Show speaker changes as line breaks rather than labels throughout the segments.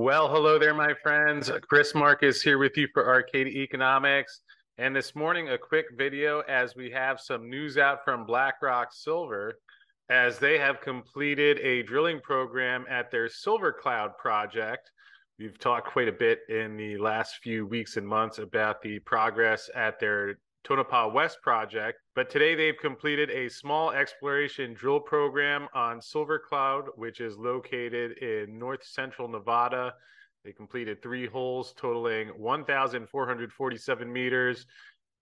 Well, hello there, my friends. Chris Marcus here with you for Arcadia Economics. And this morning, a quick video as we have some news out from Blackrock Silver as they have completed a drilling program at their Silver Cloud project. We've talked quite a bit in the last few weeks and months about the progress at their Tonopah West project, but today they've completed a small exploration drill program on Silver Cloud, which is located in north central Nevada. They completed three holes totaling 1,447 meters.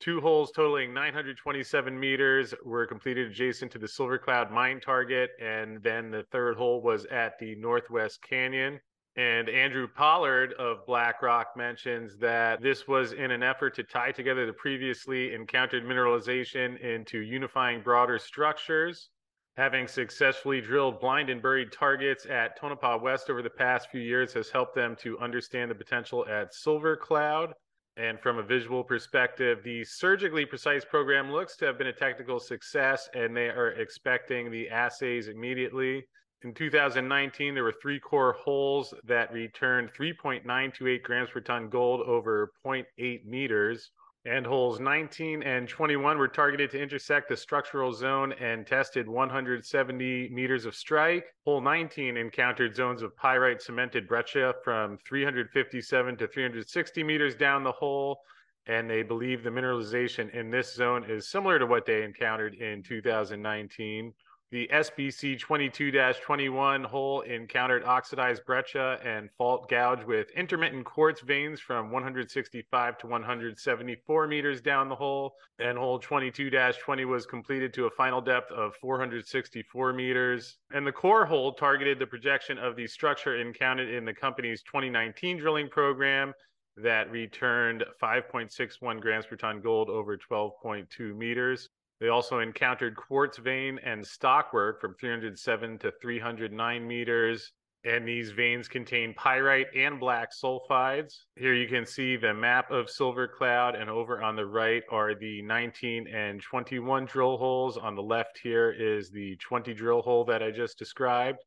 Two holes totaling 927 meters were completed adjacent to the Silver Cloud mine target, and then the third hole was at the Northwest Canyon. And Andrew Pollard of Blackrock mentions that this was in an effort to tie together the previously encountered mineralization into unifying broader structures. Having successfully drilled blind and buried targets at Tonopah West over the past few years has helped them to understand the potential at Silver Cloud. And from a visual perspective, the surgically precise program looks to have been a technical success, and they are expecting the assays immediately. In 2019, there were three core holes that returned 3.928 grams per ton gold over 0.8 meters. And holes 19 and 21 were targeted to intersect the structural zone and tested 170 meters of strike. Hole 19 encountered zones of pyrite cemented breccia from 357 to 360 meters down the hole. And they believe the mineralization in this zone is similar to what they encountered in 2019. The SBC 22-21 hole encountered oxidized breccia and fault gouge with intermittent quartz veins from 165 to 174 meters down the hole. And hole 22-20 was completed to a final depth of 464 meters. And the core hole targeted the projection of the structure encountered in the company's 2019 drilling program that returned 5.61 grams per ton gold over 12.2 meters. They also encountered quartz vein and stockwork from 307 to 309 meters. And these veins contain pyrite and black sulfides. Here you can see the map of Silver Cloud, and over on the right are the 19 and 21 drill holes. On the left here is the 20 drill hole that I just described.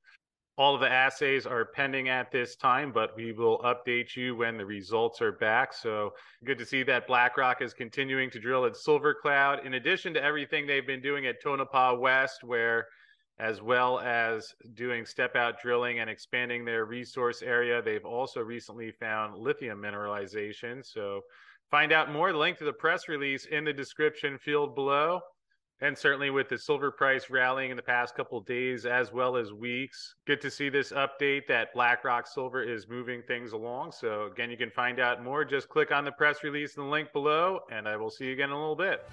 All of the assays are pending at this time, but we will update you when the results are back. So good to see that Blackrock is continuing to drill at Silver Cloud, in addition to everything they've been doing at Tonopah West, where as well as doing step out drilling and expanding their resource area, they've also recently found lithium mineralization. So find out more. The link to the press release in the description field below. And certainly with the silver price rallying in the past couple days as well as weeks, good to see this update that Blackrock Silver is moving things along. So again, you can find out more. Just click on the press release in the link below, and I will see you again in a little bit.